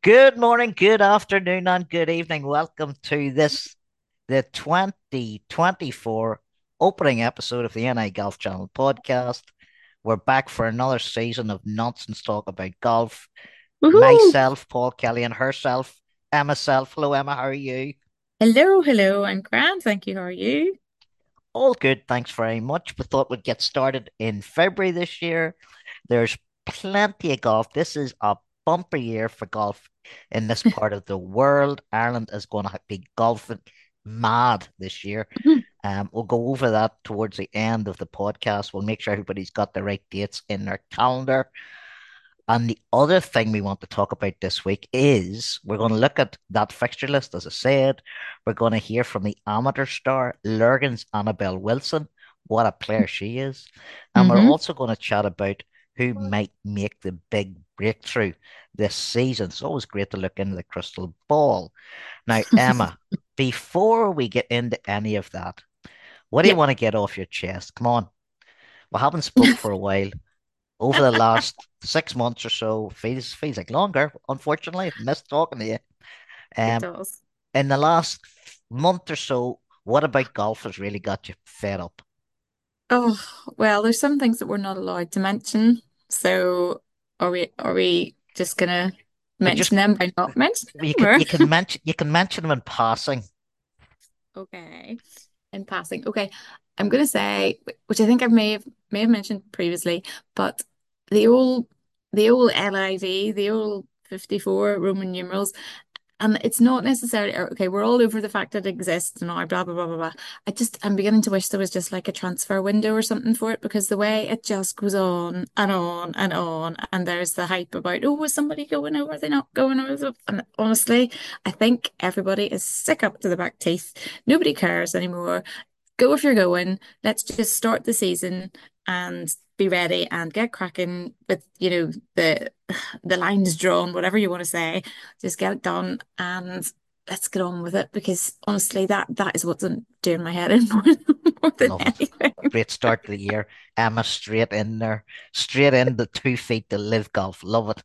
Good morning, good afternoon, and good evening. Welcome to this, the 2024 opening episode of the NI Golf Channel podcast. We're back for another season of nonsense talk about golf. Woohoo! Myself, Paul Kelly, and herself, Emma Self. Hello, Emma. How are you? Hello, hello, I'm grand, thank you. How are you? All good. Thanks very much. We thought we'd get started in February this year. There's plenty of golf. This is a bumper year for golf in this part of the world. Ireland is going to be golfing mad this year. Mhm. Um, we'll go over that towards the end of the podcast. We'll make sure everybody's got the right dates in their calendar. And the other thing we want to talk about this week is we're going to look at that fixture list, as I said. We're going to hear from the amateur star, Lurgan's Annabel Wilson. What a player she is. And we're Mm-hmm. also going to chat about who might make the big breakthrough this season. It's always great to look into the crystal ball. Now, Emma, before we get into any of that, what do you want to get off your chest? Come on. We haven't spoke for a while over the last six months or so, feels feels like longer. Unfortunately, I've missed talking to you. It Um, does. in the last month or so, what about golf has really got you fed up? Oh, well, there's some things that we're not allowed to mention. So are we are we just gonna But just mention them by not mentioning you them can you can mention you can mention them in passing. okay. In passing. Okay. I'm gonna say, which I think I may have may have mentioned previously, but the old the old LIV, the old 54 Roman numerals. And it's not necessarily okay, we're all over the fact that it exists and all blah blah blah blah blah. I just I'm beginning to wish there was just like a transfer window or something for it because the way it just goes on and on and on and there's the hype about oh is somebody going are they not going it? And honestly, I think everybody is sick up to the back teeth. Nobody cares anymore. Go if you're going. Let's just start the season and be ready and get cracking with, you know, the the lines drawn, whatever you want to say. Just get it done and let's get on with it because honestly, that that is what's doing my head in more, more than Love it. anything. Great start to the year. Emma straight in there, straight in the two feet to live golf. Love it.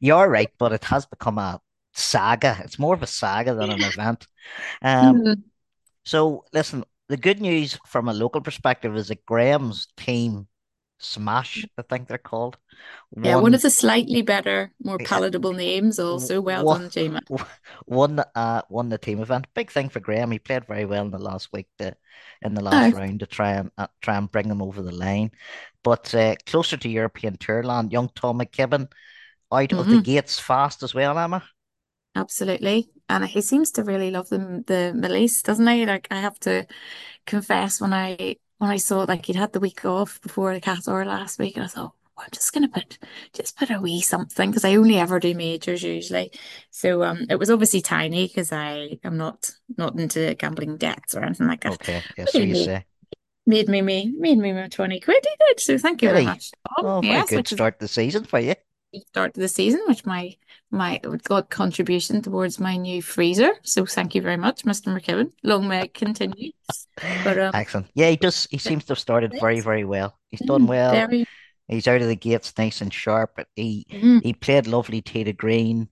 You're right, but it has become a saga. It's more of a saga than an event. Um, Mm. So, listen, the good news from a local perspective is that Graeme's team, Smash, I think they're called, Yeah, one won of the slightly better, more palatable names also. Well won, done, Jima. won, uh, won the team event. Big thing for Graham. He played very well in the last week, to, in the last Oh, round to try and uh, try and bring them over the line. But uh, closer to European Tour land, young Tom McKibben out of the hmm gates fast as well, Emma. Absolutely. And he seems to really love the the Middle East, doesn't he? Like I have to confess when I when I saw like he'd had the week off before the Qatar last week, and I thought, "Oh, I'm just gonna put just put a wee something because I only ever do majors usually. So um it was obviously tiny because I am not not into gambling debts or anything like that. Okay, yeah, But so you made, say. made me me made me my 20 quid he did. So thank you Did very much, Tom. Oh, very Yes, good which is start the season for you. Start to the season, which my my got contribution towards my new freezer. So thank you very much, Mr. McKibben. Long may it continue. But um, Excellent. Yeah, he does. He seems to have started very, very well. He's done mm, well. very. He's out of the gates nice and sharp. But he mm, he played lovely tee to green.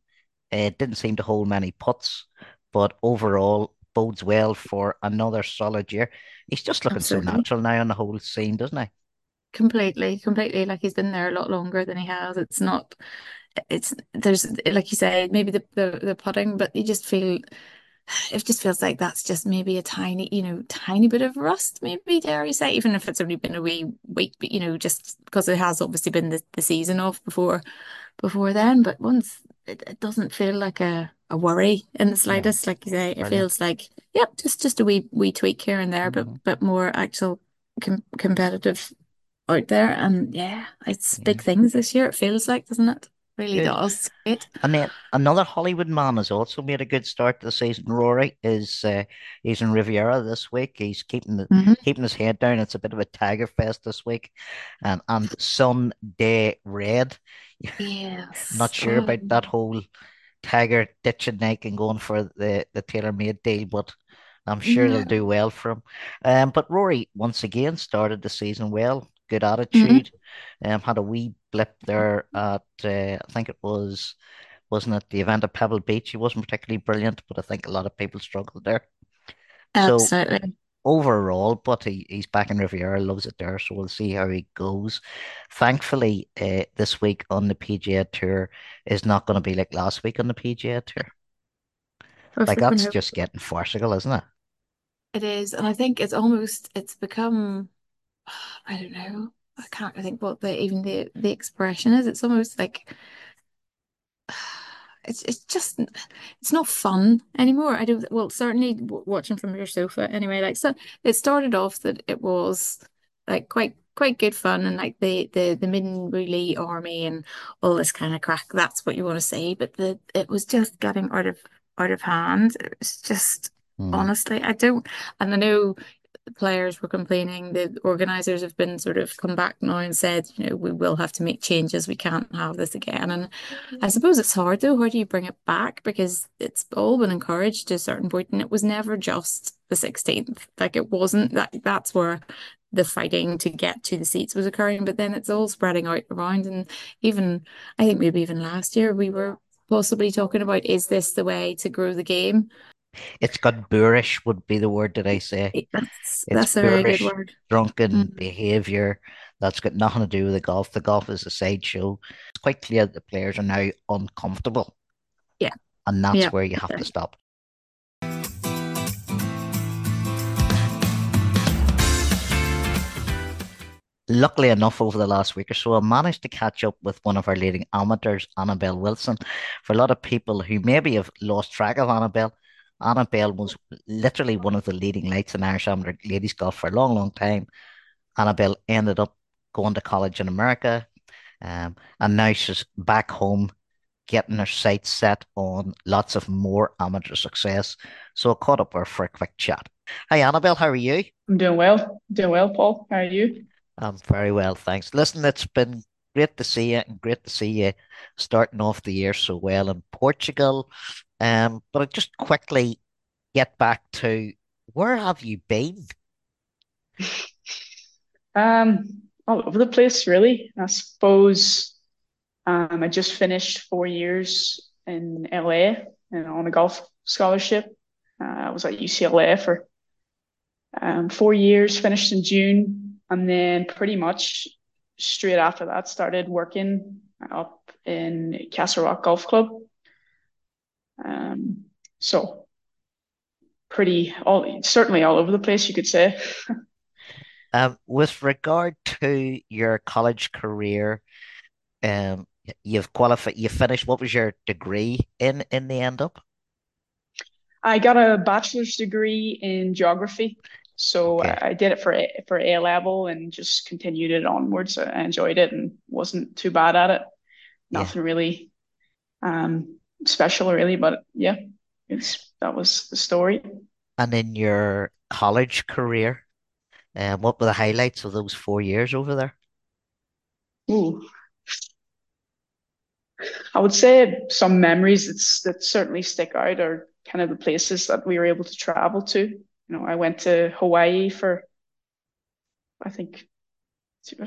Uh, didn't seem to hold many putts, but overall bodes well for another solid year. He's just looking so natural now on the whole scene, doesn't he? Completely, completely. Like he's been there a lot longer than he has. It's not. It's there's like you say, maybe the the, the putting, but you just feel it just feels like that's just maybe a tiny, you know, tiny bit of rust, maybe dare you say, even if it's only been a wee week, but you know, just because it has obviously been the, the season off before before then. But once it, it doesn't feel like a, a worry in the slightest, like you say, it brilliant. feels like, yep, just just a wee wee tweak here and there, but Mhm. but more actual com competitive out there. And yeah, it's Yeah, big things this year, it feels like, doesn't it? Really good. does. Great. And then another Holywood man has also made a good start to the season. Rory is uh, he's in Riviera this week. He's keeping the hmm keeping his head down. It's a bit of a Tiger Fest this week, and and Sunday Red. Not sure Oh, about that whole Tiger ditching Nike and going for the the TaylorMade deal, but I'm sure they'll do well for him. Um, but Rory once again started the season well. Good hmm attitude. Um, had a wee blip there at uh, I think it was. wasn't it? The event at Pebble Beach, he wasn't particularly brilliant, but I think a lot of people struggled there. So Absolutely. overall, but he, he's back in Riviera, loves it there, so we'll see how he goes. Thankfully, uh, this week on the PGA Tour is not going to be like last week on the PGA Tour. For Like that's just getting farcical, isn't it? It is, and I think it's almost it's become I don't know. I can't think what the even the the expression is. It's almost like it's it's just it's not fun anymore. I don't well certainly w watching from your sofa anyway. Like so, it started off that it was like quite quite good fun and like the the the Min army and all this kind of crack. That's what you want to see. But the it was just getting out of out of hand. It was just Hmm. honestly I don't and I know players were complaining. The organizers have been sort of come back now and said, you know, we will have to make changes. We can't have this again. And I mm-hmm. suppose it's hard though. How do you bring it back? Because it's all been encouraged to a certain point, and it was never just the 16th. Like it wasn't that that's where the fighting to get to the seats was occurring, but then it's all spreading out around. And even I think maybe even last year we were possibly talking about is this the way to grow the game? It's got boorish would be the word that I say. That's that's a very good word. drunken Mm, behavior that's got nothing to do with the golf. The golf is a sideshow. It's quite clear that the players are now uncomfortable, yeah, and that's yeah. where you have to stop. Luckily enough, over the last week or so, I managed to catch up with one of our leading amateurs, Annabel Wilson. For a lot of people who maybe have lost track of Annabel, Annabel was literally one of the leading lights in Irish amateur ladies golf for a long, long time. Annabel ended up going to college in America, um, and now she's back home getting her sights set on lots of more amateur success. So I caught up with her for a quick chat. Hi, Annabel, how are you? I'm doing well. Doing well, Paul. How are you? I'm very well, thanks. Listen, it's been great to see you and great to see you starting off the year so well in Portugal. Um, but I just quickly get back to where have you been? Um, all over the place, really. I suppose um, I just finished four years in LA and on a golf scholarship. Uh, I was at UCLA for um, four years, finished in June, and then pretty much straight after that started working up in Castlerock Golf Club. Um, so pretty all certainly all over the place, you could say. Um, with regard to your college career, um, you've qualified, you finished, what was your degree in in the end up? I got a bachelor's degree in geography. So Okay. I, I did it for A, for A level and just continued it onwards. I enjoyed it and wasn't too bad at it. Yeah. Nothing really um, special really, but yeah, it's that was the story. And in your college career, uh, what were the highlights of those four years over there? Ooh, I would say some memories that's that certainly stick out are kind of the places that we were able to travel to. You know, I went to Hawaii for I think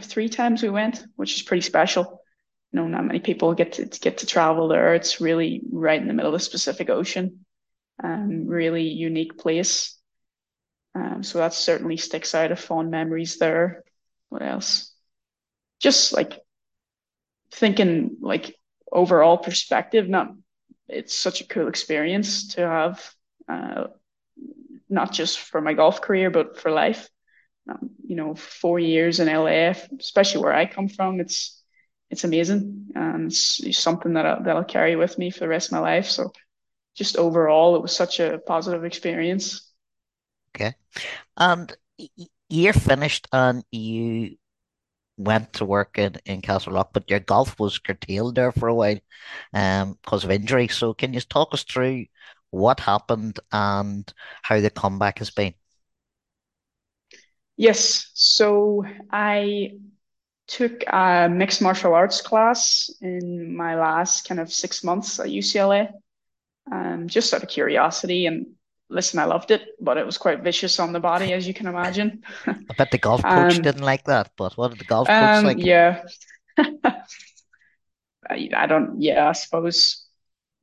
three times we went, which is pretty special. Know, not many people get to, to get to travel there. It's really right in the middle of the Pacific Ocean. Um, really unique place. Um, so that certainly sticks out of fond memories there. What else? Just like thinking like overall perspective, not it's such a cool experience to have, uh, not just for my golf career, but for life. Um, you know, four years in LA, especially where I come from, it's it's amazing and it's, it's something that I, that I'll carry with me for the rest of my life. So just overall, it was such a positive experience. Okay. And you're finished and you went to work in, in Castlerock, but your golf was curtailed there for a while um, because of injury. So can you talk us through what happened and how the comeback has been? Yes, so I took a mixed martial arts class in my last kind of six months at UCLA, um, just out of curiosity. And listen, I loved it, but it was quite vicious on the body, as you can imagine. I bet the golf coach Um, didn't like that, but what did the golf coach um, like? yeah, I, I don't, yeah, I suppose.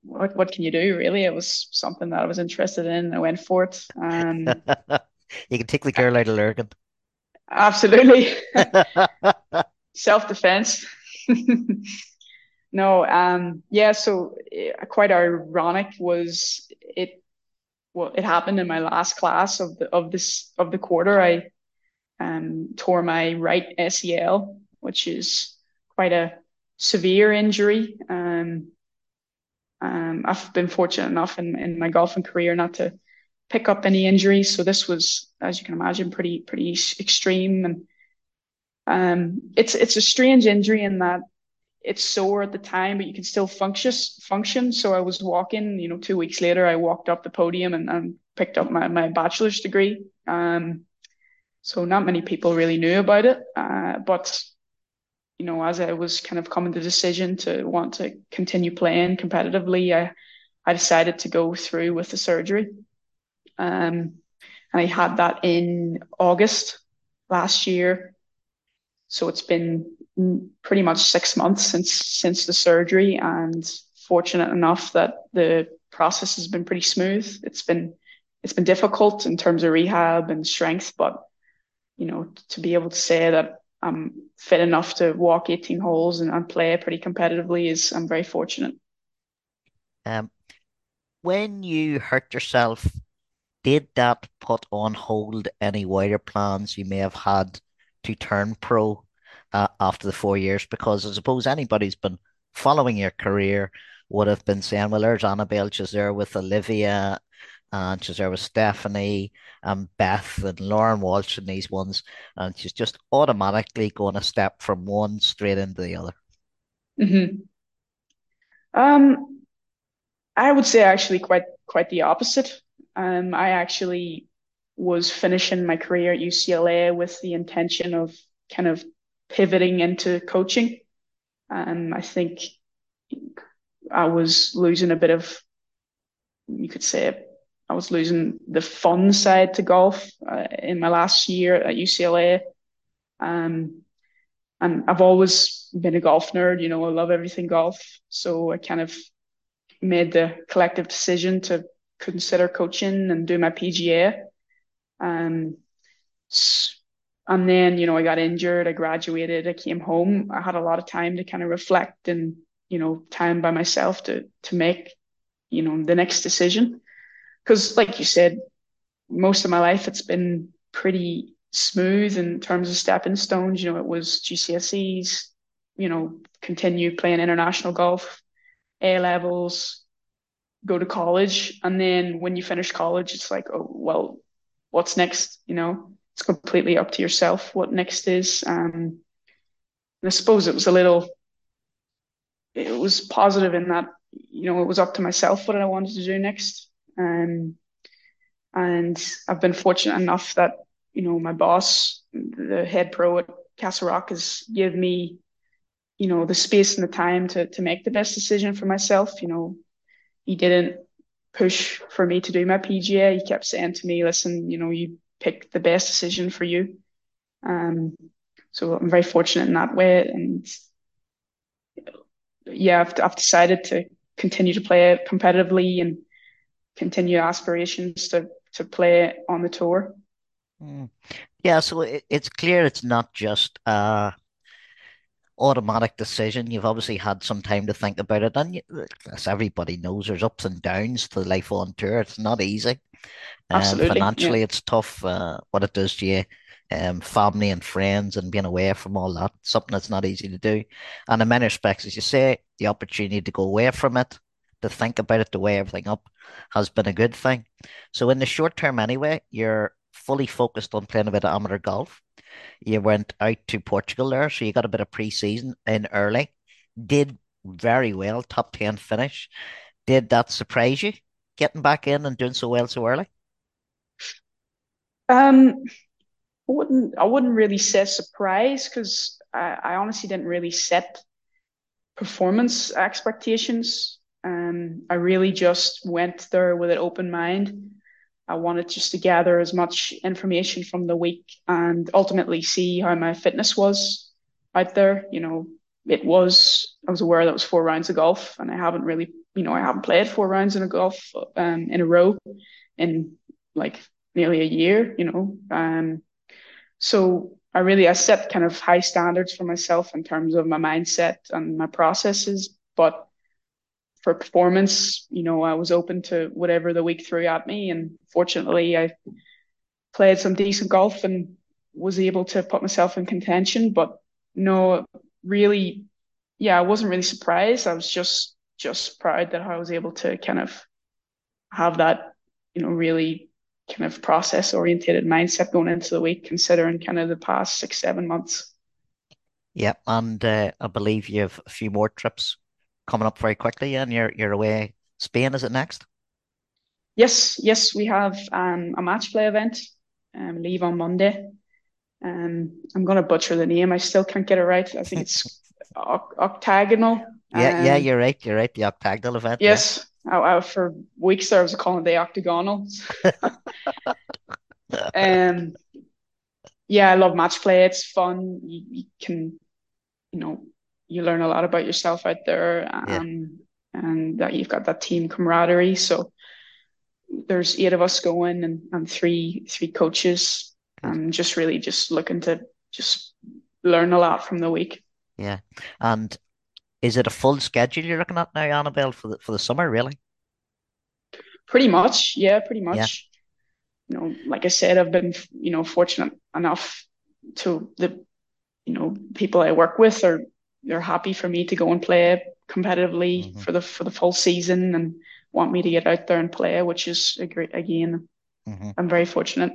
what what can you do really? It was something that I was interested in. I went for it. Um, You can take the girl out of Lurgan. absolutely self defense. No, um, yeah. So uh, quite ironic was it. Well, it happened in my last class of the of this of the quarter. I um tore my right ACL, which is quite a severe injury. Um, um, I've been fortunate enough in, in my golfing career not to pick up any injuries. So this was, as you can imagine, pretty pretty extreme. And um, it's it's a strange injury in that it's sore at the time, but you can still function function. So I was walking, you know, two weeks later, I walked up the podium and, and picked up my, my bachelor's degree. Um, so not many people really knew about it. Uh, but you know, as I was kind of coming to the decision to want to continue playing competitively, I I decided to go through with the surgery. Um, and I had that in August last year. So it's been pretty much six months since since the surgery, and fortunate enough that the process has been pretty smooth. It's been it's been difficult in terms of rehab and strength, but you know to be able to say that I'm fit enough to walk 18 holes and, and play pretty competitively is I'm very fortunate. Um, when you hurt yourself, did that put on hold any wider plans you may have had to turn pro uh, after the four years? Because I suppose anybody who's been following your career would have been saying, well, there's Annabel, she's there with Olivia, and she's there with Stephanie and Beth and Lauren Walsh and these ones, and she's just automatically going a step from one straight into the other. Mm-hmm. Um, I would say actually quite quite the opposite. Um, I actually was finishing my career at UCLA with the intention of kind of pivoting into coaching. Um, I think I was losing a bit of, you could say, I was losing the fun side to golf uh, in my last year at UCLA. Um, and I've always been a golf nerd, you know, I love everything golf. So I kind of made the collective decision to consider coaching and do my PGA. Um, and then, you know, I got injured, I graduated, I came home. I had a lot of time to kind of reflect and, you know, time by myself to to make, you know, the next decision. Because like you said, most of my life it's been pretty smooth in terms of stepping stones. You know, it was GCSEs, you know, continue playing international golf, A levels, go to college. And then when you finish college, it's like, oh, well, what's next? You know, it's completely up to yourself what next is. Um, I suppose it was a little, it was positive in that, you know, it was up to myself what I wanted to do next. Um, and I've been fortunate enough that, you know, my boss, the head pro at Castlerock, has given me, you know, the space and the time to to make the best decision for myself. You know, he didn't push for me to do my PGA. He kept saying to me, listen, you know, you pick the best decision for you. Um, so I'm very fortunate in that way. And yeah, I've, I've decided to continue to play it competitively and continue aspirations to, to play on the tour. Mm. Yeah, so it, it's clear it's not just uh automatic decision. You've obviously had some time to think about it, and you, as everybody knows, there's ups and downs to life on tour. It's not easy. Um, Absolutely. financially, Yeah. it's tough. Uh, what it does to you, um, family and friends, and being away from all that, something that's not easy to do. And in many respects, as you say, the opportunity to go away from it, to think about it, to weigh everything up, has been a good thing. So in the short term, anyway, you're fully focused on playing a bit of amateur golf. You went out to Portugal there, so you got a bit of pre-season in early. Did very well, top 10 finish. Did that surprise you, getting back in and doing so well so early? Um, I wouldn't I wouldn't really say surprise because I, I honestly didn't really set performance expectations. Um, I really just went there with an open mind. I wanted just to gather as much information from the week and ultimately see how my fitness was out there. You know, it was I was aware that was four rounds of golf and I haven't really you know, I haven't played four rounds in a golf um, in a row in like nearly a year, you know. Um, so I really I set kind of high standards for myself in terms of my mindset and my processes, but for performance, you know, I was open to whatever the week threw at me, and fortunately, I played some decent golf and was able to put myself in contention. But no, really, yeah, I wasn't really surprised. I was just just proud that I was able to kind of have that, you know, really kind of process orientated mindset going into the week, considering kind of the past six, seven months. Yeah, and uh, I believe you have a few more trips coming up very quickly, and you're you're away. Spain is it next? Yes, yes, we have um, a match play event. Um, leave on Monday. Um, I'm gonna butcher the name. I still can't get it right. I think it's octagonal. Yeah, yeah, you're right. You're right. The octagonal event. Yes, yeah. I, I, for weeks there I was calling it the octagonal. um, yeah, I love match play. It's fun. You, you, can, you know, you learn a lot about yourself out there, um, yeah. and that you've got that team camaraderie. So there's eight of us going, and, and three three coaches, and just really just looking to just learn a lot from the week. Yeah, and is it a full schedule you're looking at now, Annabel, for the for the summer, really? Pretty much, yeah, pretty much. Yeah. You know, like I said, I've been you know fortunate enough to the you know people I work with are they're happy for me to go and play competitively mm-hmm. for the for the full season and want me to get out there and play, which is a great again. Mm-hmm. I'm very fortunate.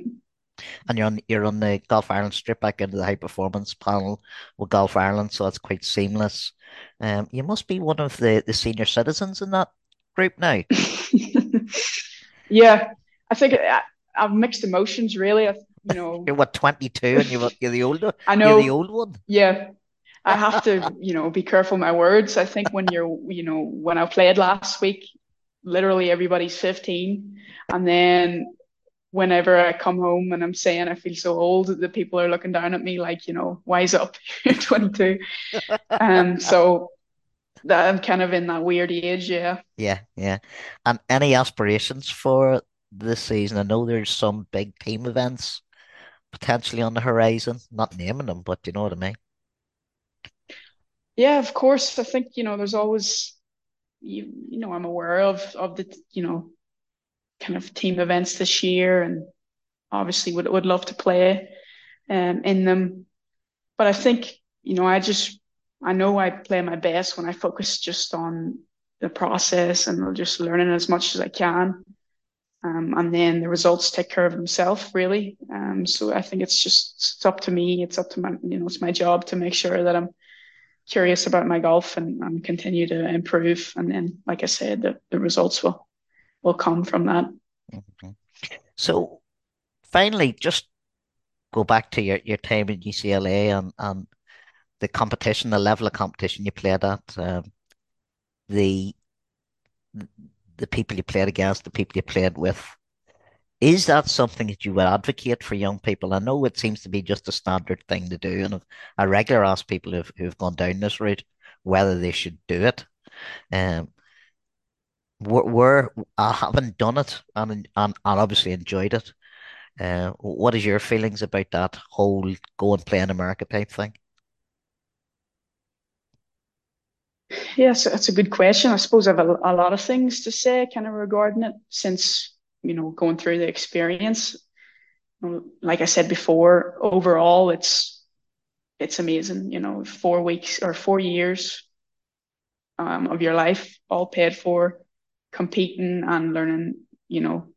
And you're on you're on the Golf Ireland strip back into the high performance panel with Golf Ireland, so it's quite seamless. Um, you must be one of the, the senior citizens in that group now. yeah, I think I, have mixed emotions. Really, I, you know, you're what twenty two, and you're you're the older. I know you're the old one. Yeah, I have to, you know, be careful my words. I think when you're, you know, when I played last week, literally everybody's 15, and then whenever I come home and I'm saying I feel so old, the people are looking down at me like, you know, wise up, you're 22. um, so that I'm kind of in that weird age, yeah. Yeah, yeah. And any aspirations for this season? I know there's some big team events potentially on the horizon. Not naming them, but you know what I mean. Yeah, of course. I think you know there's always you you know I'm aware of of the you know kind of team events this year, and obviously would would love to play um, in them. But I think you know I just I know I play my best when I focus just on the process and just learning as much as I can. Um, and then the results take care of themselves, really. Um, so I think it's just it's up to me. It's up to my, you know, it's my job to make sure that I'm curious about my golf and, and continue to improve. And then, like I said, the, the results will will come from that. Mm-hmm. So finally, just go back to your, your time in UCLA and, and the competition, the level of competition you played at, um, the the people you played against, the people you played with. Is that something that you would advocate for young people? I know it seems to be just a standard thing to do, and I regularly ask people who've, who've gone down this route whether they should do it. Um, where, I haven't done it and, and, and obviously enjoyed it. Uh, what is your feelings about that whole go and play in America type thing? Yes, that's a good question. I suppose I have a, a lot of things to say kind of regarding it since, you know, going through the experience. Like I said before, overall it's it's amazing, you know, four weeks or four years um, of your life all paid for competing and learning, you know,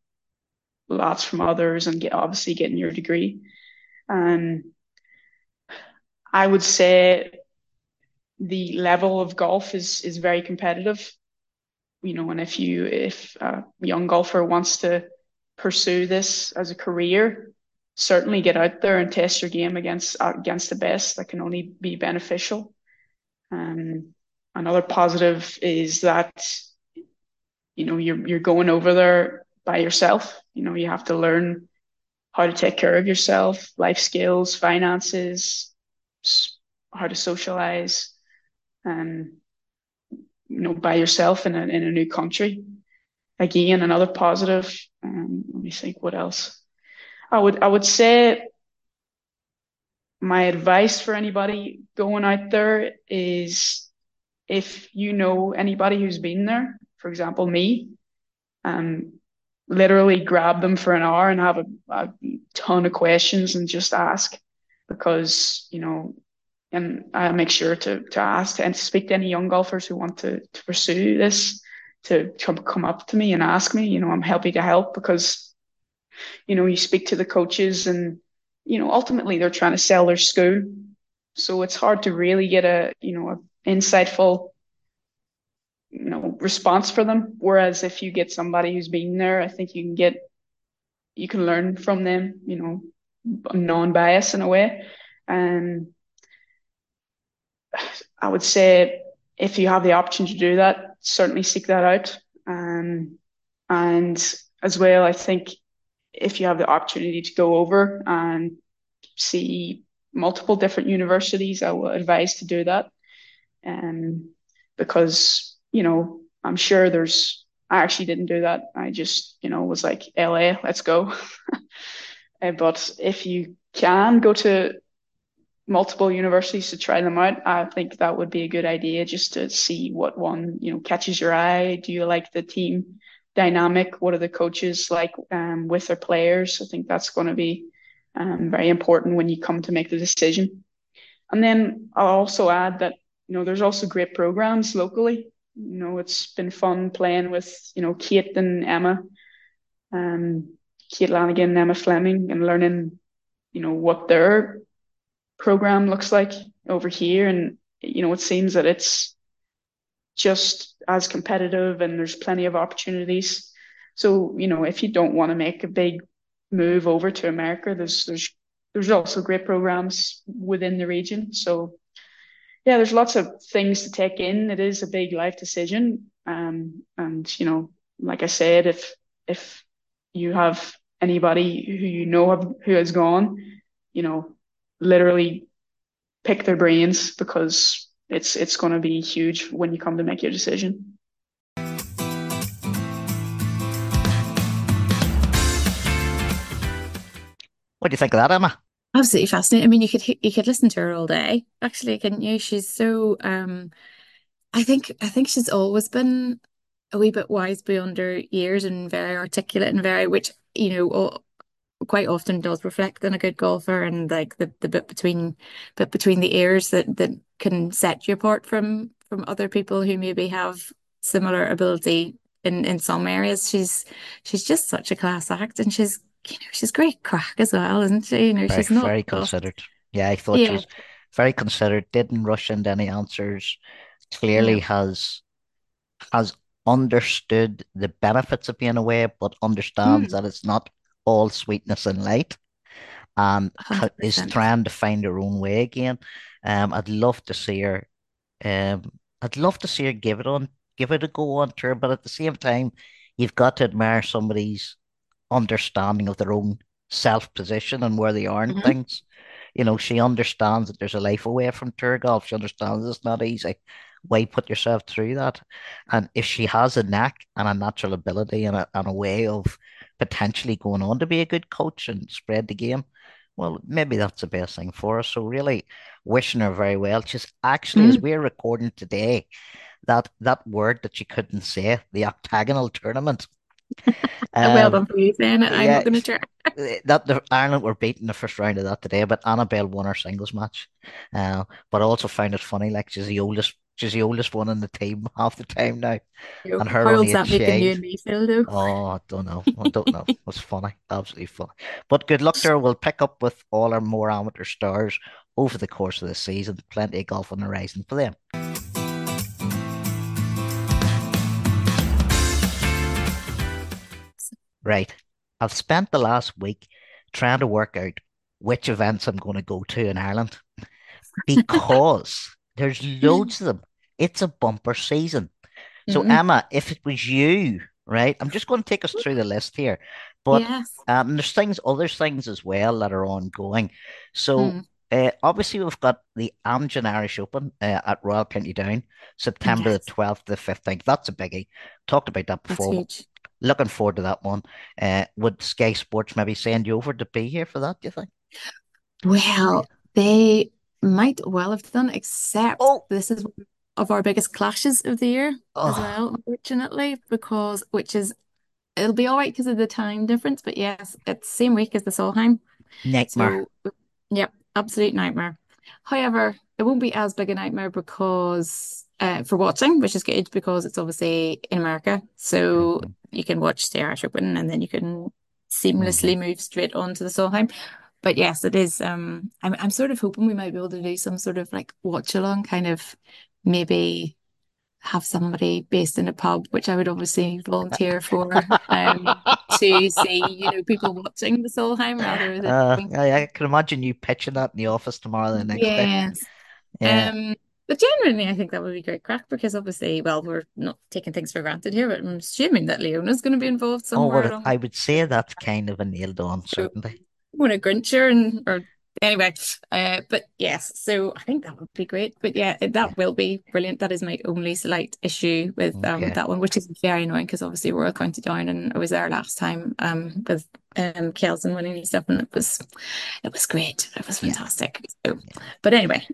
lots from others and get obviously getting your degree. And I would say the level of golf is is very competitive. You know, and if you if a young golfer wants to pursue this as a career, certainly get out there and test your game against against the best. That can only be beneficial. Um, another positive is that you know you're you're going over there by yourself you know you have to learn how to take care of yourself life skills finances how to socialize and you know, by yourself in a in a new country. Again, another positive. Um, let me think. What else? I would I would say my advice for anybody going out there is if you know anybody who's been there, for example, me, um, literally grab them for an hour and have a, a ton of questions and just ask because, you know, and I make sure to to ask and to speak to any young golfers who want to, to pursue this to come come up to me and ask me. You know, I'm happy to help because, you know, you speak to the coaches and you know, ultimately they're trying to sell their school. So it's hard to really get a, you know, a insightful, you know, response for them. Whereas if you get somebody who's been there, I think you can get, you can learn from them, you know, non-bias in a way. And I would say if you have the option to do that, certainly seek that out. Um, and as well, I think if you have the opportunity to go over and see multiple different universities, I would advise to do that. Um, because, you know, I'm sure there's, I actually didn't do that. I just, you know, was like, LA, let's go. uh, but if you can go to multiple universities to try them out, I think that would be a good idea just to see what one, you know, catches your eye. Do you like the team? dynamic? What are the coaches like um, with their players? I think that's going to be um, very important when you come to make the decision. And then I'll also add that you know there's also great programs locally. You know, it's been fun playing with you know Kate and Emma, um, Kate Lanigan and Emma Fleming, and learning you know what their program looks like over here. And you know, it seems that it's just as competitive and there's plenty of opportunities. So, you know, if you don't want to make a big move over to America, there's there's there's also great programs within the region. So yeah, there's lots of things to take in. It is a big life decision. Um, and you know, like I said, if if you have anybody who you know have, who has gone, you know, literally pick their brains because it's it's going to be huge when you come to make your decision. What do you think of that, Emma? Absolutely fascinating. I mean, you could you could listen to her all day, actually, couldn't you? She's so um I think I think she's always been a wee bit wise beyond her years and very articulate and very which, you know, all, quite often does reflect on a good golfer and like the, the bit between bit between the ears that that can set you apart from from other people who maybe have similar ability in in some areas. She's she's just such a class act, and she's you know she's great crack as well, isn't she? You know, very, she's not very considered. Yeah, I thought yeah. she was very considered. Didn't rush into any answers. Clearly yeah. has has understood the benefits of being away, but understands mm. that it's not all sweetness and light and 100%. is trying to find her own way again. Um, I'd love to see her. Um, I'd love to see her give it on, give it a go on tour, but at the same time, you've got to admire somebody's understanding of their own self position and where they are in mm-hmm. things. You know, she understands that there's a life away from tour golf. She understands it's not easy. Why put yourself through that? And if she has a knack and a natural ability and a, and a way of potentially going on to be a good coach and spread the game, well, maybe that's the best thing for us. So really wishing her very well. She's actually, mm. as we're recording today, that that word that she couldn't say, the octagonal tournament. um, well done for you saying it. I'm yeah, not going to try. Eh, that the Ireland were beating the first round of that today, but Annabel won her singles match. Uh, but I also found it funny, like she's the oldest She's the oldest one in the team half the time now. and her How only that making you and me feel though? Oh, I don't know. I don't know. It was funny. Absolutely funny. But good luck to her. We'll pick up with all our more amateur stars over the course of the season. Plenty of golf on the horizon for them. Right. I've spent the last week trying to work out which events I'm going to go to in Ireland because there's loads of them. It's a bumper season. So mm-hmm. Emma, if it was you, right? I'm just going to take us through the list here. But yes. um, there's things, other things as well that are ongoing. So mm. uh, obviously we've got the Amgen Irish Open uh, at Royal County Down, September the 12th to the 15th. That's a biggie. Talked about that before. Looking forward to that one. Uh, would Sky Sports maybe send you over to be here for that, do you think? Well, they might well have done, except Oh, this is of our biggest clashes of the year as oh, well, unfortunately, because which is it'll be all right because of the time difference, but yes, it's same week as the Solheim. nightmare. So, yep, absolute nightmare. However, it won't be as big a nightmare because uh, for watching, which is good because it's obviously in America. So hmm you can watch the Irish Open and then you can seamlessly move straight on to the Solheim. But yes, it is. Um, I'm I'm sort of hoping we might be able to do some sort of like watch along, kind of maybe have somebody based in a pub, which I would obviously volunteer for, um, to see, you know, people watching the Solheim rather than Uh. I, I can imagine you pitching that in the office tomorrow the next day. Yes. Yeah. Um, but genuinely, I think that would be great crack because obviously, well, we're not taking things for granted here, but I'm assuming that Leona's going to be involved Oh, somewhere well, along. I would say that's kind of a nailed on So certainty. want a Grincher and or anyway, uh, but yes, so I think that would be great. But yeah, Yeah. that will be brilliant. That is my only slight issue with um Okay. that one, which is very annoying because obviously Royal County Down and I was there last time um with um Kjeldsen winning and stuff and it was it was great. It was Yeah. fantastic. So, Yeah. but anyway,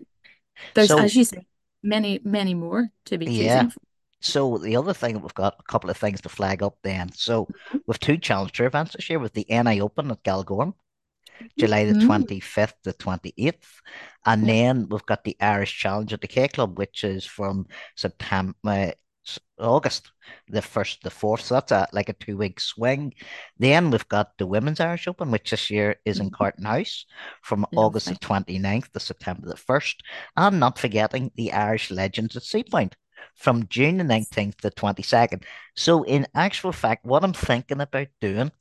there's as you say, many, many more to be yeah. choosing from. So the other thing that we've got a couple of things to flag up then. So we've two challenger events this year with the NI Open at Galgorm, July the Mm, 25th to 28th. And yeah, then we've got the Irish Challenge at the K Club, which is from September, uh, August the 1st the 4th. So that's a, like a two week swing. Then we've got the Women's Irish Open, which this year is in mm, Carton House from August the lovely. 29th to September the 1st. And not forgetting the Irish Legends at Seapoint from June the 19th to 22nd. So, in actual fact, what I'm thinking about doing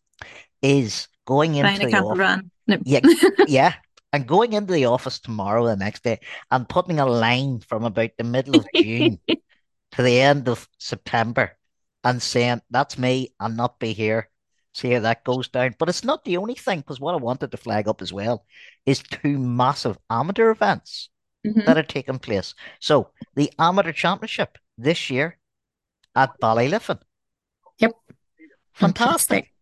is going into a the camper office. van. No. Yeah, yeah. And going into the office tomorrow, the next day, and putting a line from about the middle of June to the end of September and saying, that's me, I'll not be here. See how that goes down. But it's not the only thing, because what I wanted to flag up as well is two massive amateur events that hmm are taking place. So the amateur championship this year at Ballyliffin. Yep. Fantastic. Fantastic.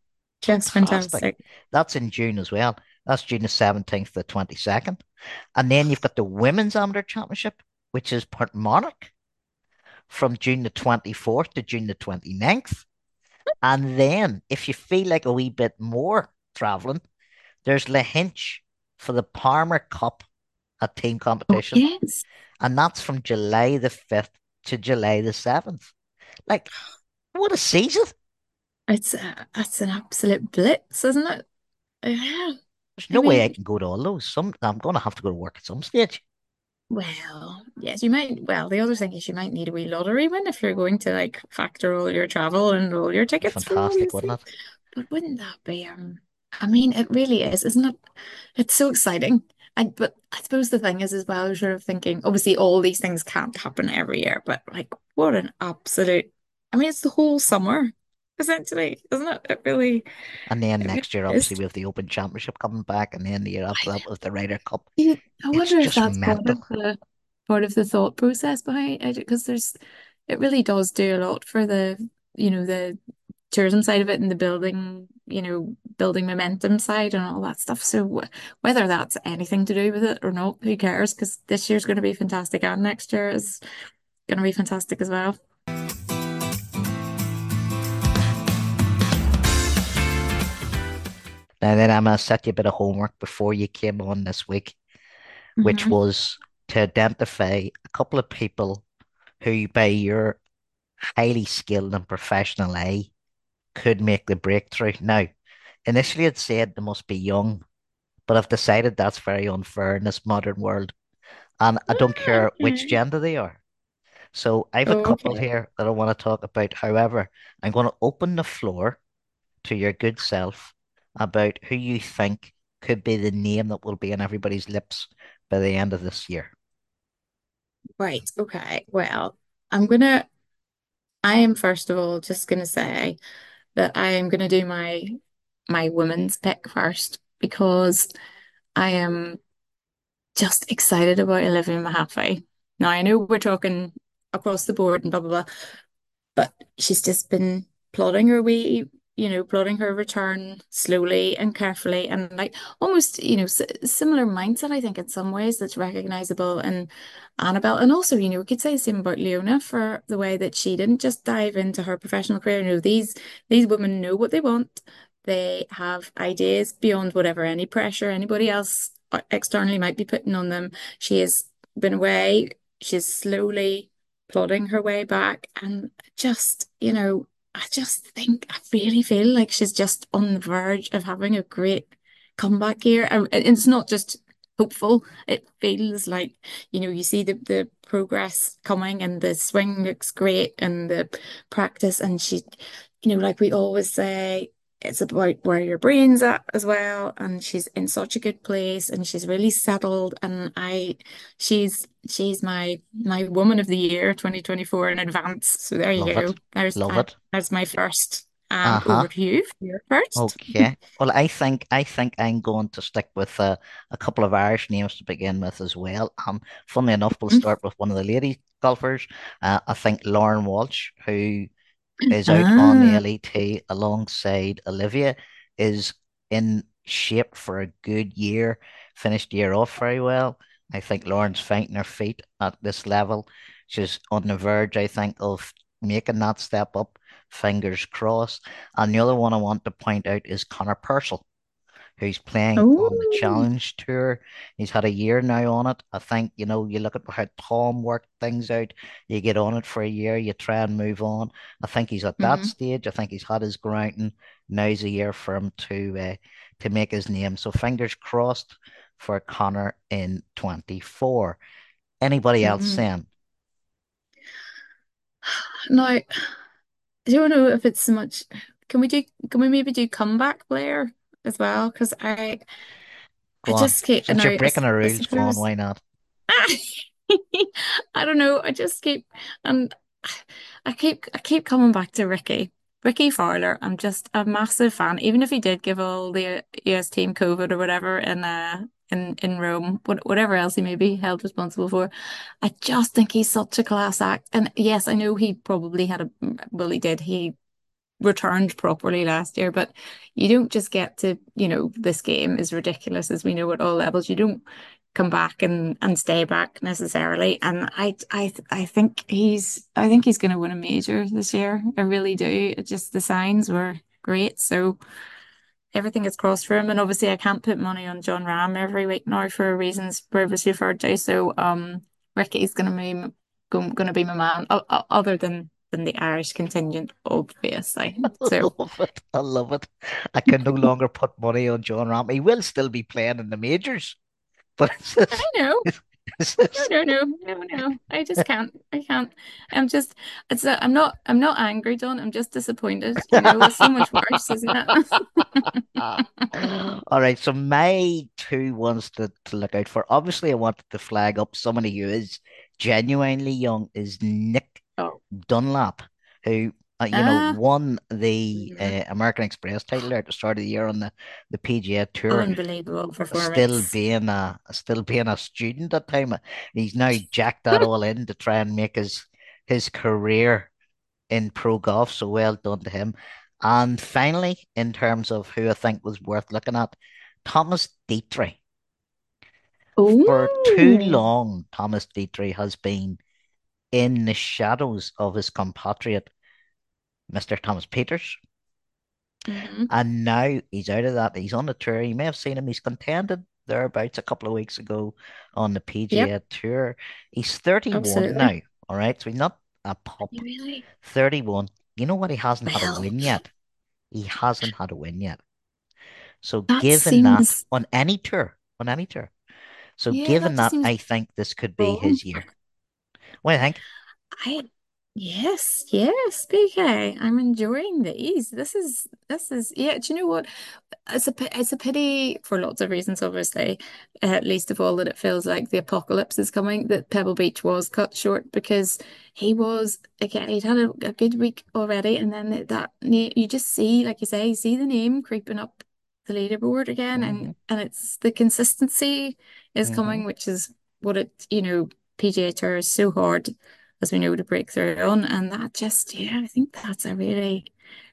Just Fantastic. fantastic. That's in June as well. That's June the 17th to 22nd. And then you've got the Women's Amateur Championship, which is Portmarnock from June the 24th to June the 29th. And then if you feel like a wee bit more traveling, there's Lahinch for the Palmer Cup a team Oh, competition. yes. And that's from July the 5th to July the 7th. Like, what a season. It's uh, that's an absolute blitz, isn't it? Yeah. There's I no way I can go to all those. Some I'm gonna have to go to work at some stage. well, yes, you might. Well, the other thing is you might need a wee lottery win if you're going to like factor all your travel and all your tickets fantastic, wouldn't it? But wouldn't that be um I mean it really is, isn't it? It's so exciting. And but I suppose the thing is as well, you're sort of thinking, obviously all these things can't happen every year, but like what an absolute I mean it's the whole summer, essentially, isn't it? It really And then it really next year, is. obviously, we have the Open Championship coming back, and then the year after I that with the Ryder Cup. know. I It's wonder if just that's part of the part of the thought process behind it, because there's it really does do a lot for the, you know, the tourism side of it and the building, you know, building momentum side and all that stuff. So wh- whether that's anything to do with it or not, who cares? Because this year's going to be fantastic and next year is going to be fantastic as well. Now, then I'm to set you a bit of homework before you came on this week, which hmm was to identify a couple of people who, by your highly skilled and professional eye, could make the breakthrough. Now, initially, it said they must be young, but I've decided that's very unfair in this modern world. And I don't care which gender they are. So I have a couple Okay. here that I want to talk about. However, I'm going to open the floor to your good self about who you think could be the name that will be on everybody's lips by the end of this year. Right. Okay. Well, I'm gonna, I am first of all just gonna say that I am gonna do my my women's pick first because I am just excited about Olivia Mahaffey. Now I know we're talking across the board and blah blah blah, but she's just been plodding her way, you know, plotting her return slowly and carefully, and like almost, you know, s similar mindset. I think in some ways that's recognizable in Annabel, and also, you know, we could say the same about Leona for the way that she didn't just dive into her professional career. You know, these these women know what they want. They have ideas beyond whatever any pressure anybody else uh, externally might be putting on them. She has been away. She's slowly plodding her way back, and just, you know, I just think I really feel like she's just on the verge of having a great comeback here. And it's not just hopeful. It feels like, you know, you see the, the progress coming and the swing looks great and the practice and she, you know, like we always say, it's about where your brain's at as well. And she's in such a good place and she's really settled. And I, she's, she's my, my woman of the year 2024 in advance. So there you Love go. it. There's, Love uh, it. there's my first. Um, Uh-huh. you for your first. Okay. Well, I think I think I'm going to stick with uh, a couple of Irish names to begin with as well. Um, funnily enough, we'll start with one of the lady golfers. Uh, I think Lauren Walsh, who is out on the Ah, LET alongside Olivia, is in shape for a good year. Finished year off very well. I think Lauren's finding her feet at this level. She's on the verge, I think, of making that step up. Fingers crossed. And the other one I want to point out is Conor Purcell who's playing on the Challenge Tour. He's had a year now on it. I think, you know, you look at how Tom worked things out. You get on it for a year, you try and move on. I think he's at that hmm stage. I think he's had his grounding. Now's a year for him to uh, to make his name. So fingers crossed for Conor in 24. Anybody else hmm saying? Now, I don't know if it's so much. Can we do? Can we maybe do comeback player as well? Because I, Go I on. just keep. Since you're breaking the I rules, go on, why not? I don't know. I just keep and I keep I keep coming back to Rickie. Rickie Fowler. I'm just a massive fan. Even if he did give all the US team COVID or whatever in uh in in Rome, whatever else he may be held responsible for, I just think he's such a class act. And yes, I know he probably had a well, he did. He returned properly last year, but you don't just get to, you know, this game is ridiculous as we know at all levels. You don't come back and and stay back necessarily. And I I I think he's I think he's going to win a major this year. I really do. Just the signs were great. So everything is crossed for him. And obviously I can't put money on Jon Rahm every week now for reasons previously referred to. So um Rickie's going to be going to be my man, o- other than than the Irish contingent, obviously. I love it. I love it. I can no longer put money on Jon Rahm. He will still be playing in the majors, but it's I know. No, no, no, no, no. I just can't. I can't. I'm just. It's. i I'm not. I'm not angry, Don. I'm just disappointed. You know, it's so much worse, isn't it? All right, so my two ones to, to look out for. Obviously, I wanted to flag up somebody who is genuinely young is Nick Oh. Dunlap, who uh, you know Ah. won the uh, American Express title there at the start of the year on the the PGA Tour. Unbelievable performance. Still being a still being a student at the time, he's now jacked that all in to try and make his his career in pro golf. So well done to him. And finally, in terms of who I think was worth looking at, Thomas Detry. For too long, Thomas Detry has been in the shadows of his compatriot, Mr. Thomas Pieters. hmm And now he's out of that. He's on the tour. You may have seen him. He's contended thereabouts a couple of weeks ago on the Yep. PGA Tour. He's 31 Absolutely. now. All right. So he's not a pup. Really? 31. You know what? He hasn't had a win yet. He hasn't had a win yet. So that given that on any tour, on any tour. So Yeah, given that that, seems I think this could be his year. What do you think? I yes, yes, BK. I'm enjoying these. This is this is yeah. Do you know what? It's a it's a pity for lots of reasons, obviously. At least of all that it feels like the apocalypse is coming. That Pebble Beach was cut short because he was again he'd had a, a good week already, and then that, that you just see, like you say, you see the name creeping up the leaderboard again, and Mhm. and it's the consistency is Mhm. coming, which is what it you know PGA Tour is so hard as we know to break through on, and that just yeah, I think that's a really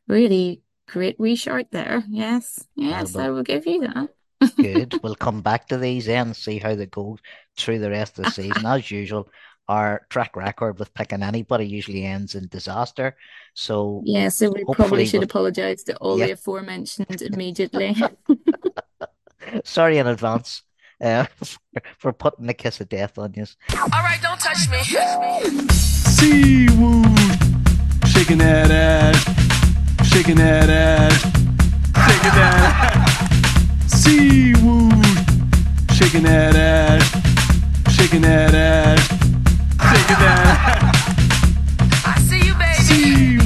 really great wee shout there. Yes, yes, I will give you that. Good. We'll come back to these then and see how they go through the rest of the season. As usual, our track record with picking anybody usually ends in disaster. So Yeah, so we probably should we'll- apologize to all Yeah. the aforementioned immediately. sorry in advance uh, for, for putting the kiss of death on you. All right, don't touch me. Seawood, shaking that ass, shaking that ass, shaking that ass. Seawood, shaking that ass, shaking that ass, shaking that ass. I see you, baby. Seawood,